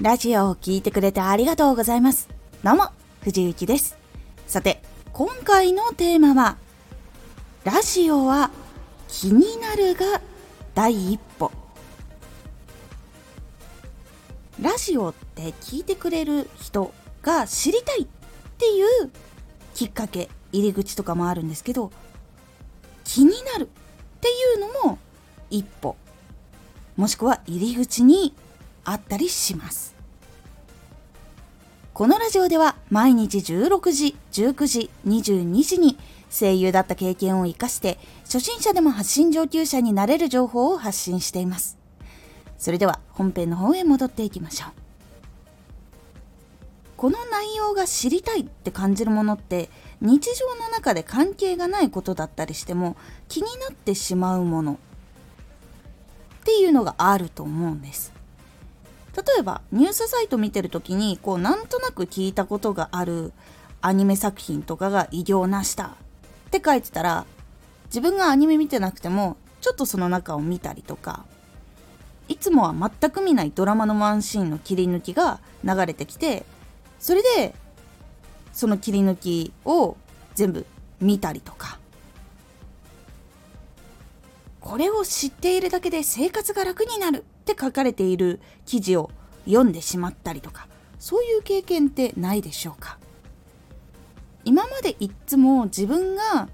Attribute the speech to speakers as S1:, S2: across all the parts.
S1: ラジオを聴いてくれてありがとうございます。どうも、藤幸です。さて、今回のテーマは、ラジオは気になるが第一歩。ラジオって聞いてくれる人が知りたいっていうきっかけ、入り口とかもあるんですけど、気になるっていうのも一歩、もしくは入り口にあったりします。このラジオでは毎日16時、19時、22時に声優だった経験を活かして初心者でも発信上級者になれる情報を発信しています。それでは本編の方へ戻っていきましょう。この内容が知りたいって感じるものって日常の中で関係がないことだったりしても気になってしまうものっていうのがあると思うんです。例えばニュースサイト見てる時にこうなんとなく聞いたことがあるアニメ作品とかが偉業なしたって書いてたら自分がアニメ見てなくてもちょっとその中を見たりとかいつもは全く見ないドラマのワンシーンの切り抜きが流れてきてそれでその切り抜きを全部見たりとかこれを知っているだけで生活が楽になるって書かれている記事を読んでしまったりとかそういう経験ってないでしょうか？今までいっつも自分が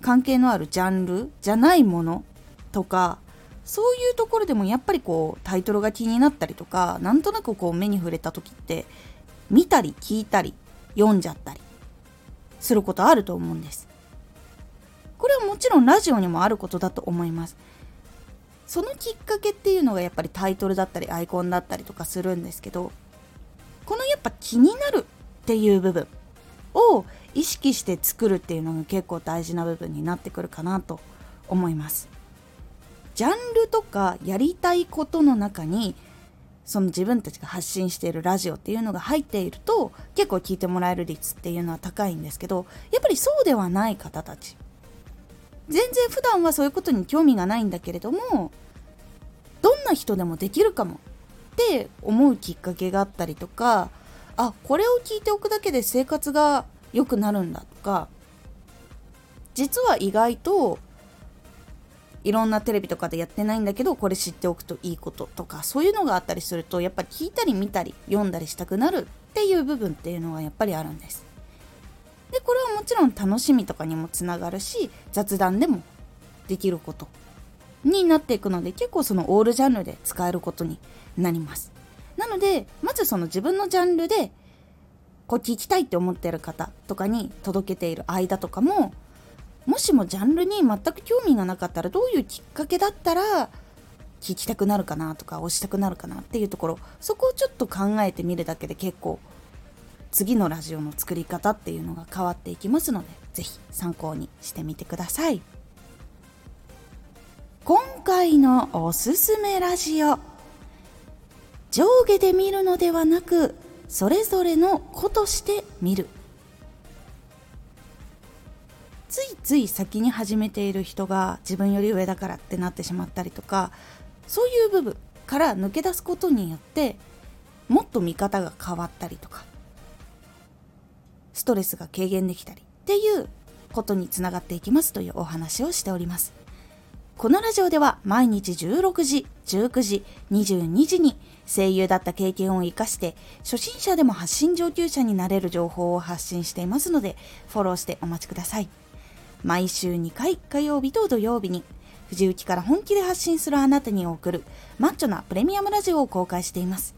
S1: 関係のあるジャンルじゃないものとかそういうところでもやっぱりこうタイトルが気になったりとかなんとなくこう目に触れた時って見たり聞いたり読んじゃったりすることあると思うんです。これはもちろんラジオにもあることだと思います。そのきっかけっていうのがやっぱりタイトルだったりアイコンだったりとかするんですけどこのやっぱ気になるっていう部分を意識して作るっていうのが結構大事な部分になってくるかなと思います。ジャンルとかやりたいことの中にその自分たちが発信しているラジオっていうのが入っていると結構聞いてもらえる率っていうのは高いんですけどやっぱりそうではない方たち全然普段はそういうことに興味がないんだけれどもどんな人でもできるかもって思うきっかけがあったりとかあこれを聞いておくだけで生活が良くなるんだとか実は意外といろんなテレビとかでやってないんだけどこれ知っておくといいこととかそういうのがあったりするとやっぱり聞いたり見たり読んだりしたくなるっていう部分っていうのはやっぱりあるんです。でこれはもちろん楽しみとかにもつながるし雑談でもできることになっていくので結構そのオールジャンルで使えることになります。なのでまずその自分のジャンルでこう聞きたいって思ってる方とかに届けている間とかももしもジャンルに全く興味がなかったらどういうきっかけだったら聞きたくなるかなとか押したくなるかなっていうところそこをちょっと考えてみるだけで結構次のラジオの作り方っていうのが変わっていきますので是非参考にしてみてください。今回のおすすめラジオ。上下で見るのではなくそれぞれの子として見る。ついつい先に始めている人が自分より上だからってなってしまったりとかそういう部分から抜け出すことによってもっと見方が変わったりとかストレスが軽減できたりっていうことにつながっていきますというお話をしております。このラジオでは毎日16時、19時、22時に声優だった経験を活かして初心者でも発信上級者になれる情報を発信していますのでフォローしてお待ちください。毎週2回火曜日と土曜日に藤雪から本気で発信するあなたに送るマッチョなプレミアムラジオを公開しています。